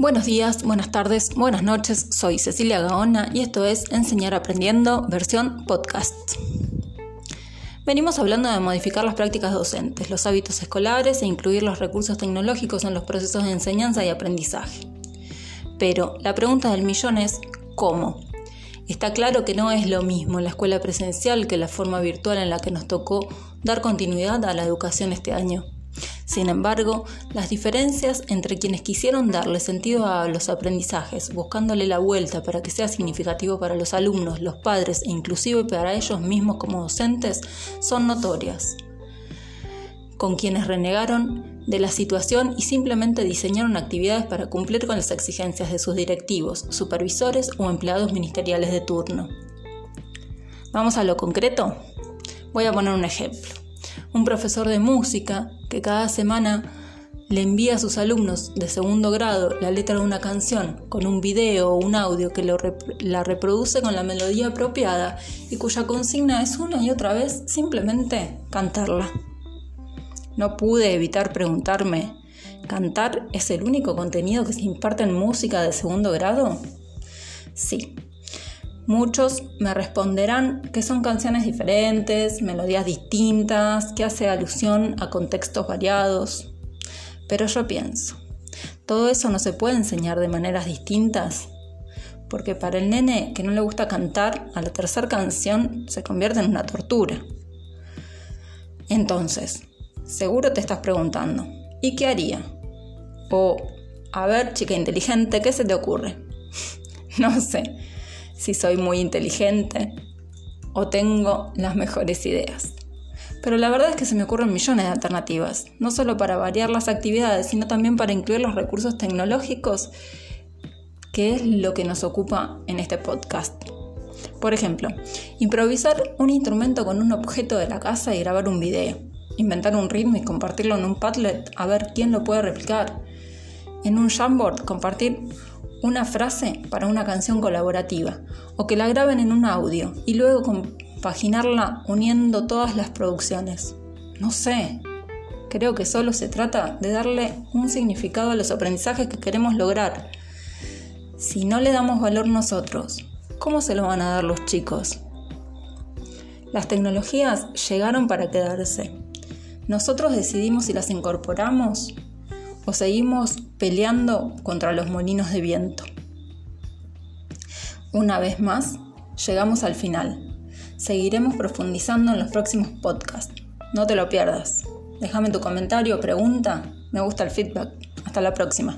Buenos días, buenas tardes, buenas noches. Soy Cecilia Gaona y esto es Enseñar Aprendiendo, versión podcast. Venimos hablando de modificar las prácticas docentes, los hábitos escolares e incluir los recursos tecnológicos en los procesos de enseñanza y aprendizaje. Pero la pregunta del millón es ¿cómo? Está claro que no es lo mismo la escuela presencial que la forma virtual en la que nos tocó dar continuidad a la educación este año. Sin embargo, las diferencias entre quienes quisieron darle sentido a los aprendizajes, buscándole la vuelta para que sea significativo para los alumnos, los padres e inclusive para ellos mismos como docentes, son notorias. Con quienes renegaron de la situación y simplemente diseñaron actividades para cumplir con las exigencias de sus directivos, supervisores o empleados ministeriales de turno. ¿Vamos a lo concreto? Voy a poner un ejemplo un profesor de música que cada semana le envía a sus alumnos de segundo grado la letra de una canción con un video o un audio que la reproduce con la melodía apropiada y cuya consigna es una y otra vez simplemente cantarla. No pude evitar preguntarme, ¿cantar es el único contenido que se imparte en música de segundo grado? Sí, Muchos me responderán que son canciones diferentes, melodías distintas, que hace alusión a contextos variados. Pero yo pienso, ¿todo eso no se puede enseñar de maneras distintas? Porque para el nene que no le gusta cantar, a la tercera canción se convierte en una tortura. Entonces, seguro te estás preguntando, ¿y qué haría? O, a ver, chica inteligente, ¿qué se te ocurre? no sé si soy muy inteligente o tengo las mejores ideas. Pero la verdad es que se me ocurren millones de alternativas, no solo para variar las actividades, sino también para incluir los recursos tecnológicos, que es lo que nos ocupa en este podcast. Por ejemplo, improvisar un instrumento con un objeto de la casa y grabar un video. Inventar un ritmo y compartirlo en un Padlet a ver quién lo puede replicar. En un Jamboard compartir una frase para una canción colaborativa o que la graben en un audio y luego compaginarla uniendo todas las producciones. No sé, creo que solo se trata de darle un significado a los aprendizajes que queremos lograr. Si no le damos valor nosotros, ¿cómo se lo van a dar los chicos? Las tecnologías llegaron para quedarse. Nosotros decidimos si las incorporamos o seguimos peleando contra los molinos de viento. Una vez más, llegamos al final. Seguiremos profundizando en los próximos podcasts. No te lo pierdas. Déjame tu comentario, pregunta. Me gusta el feedback. Hasta la próxima.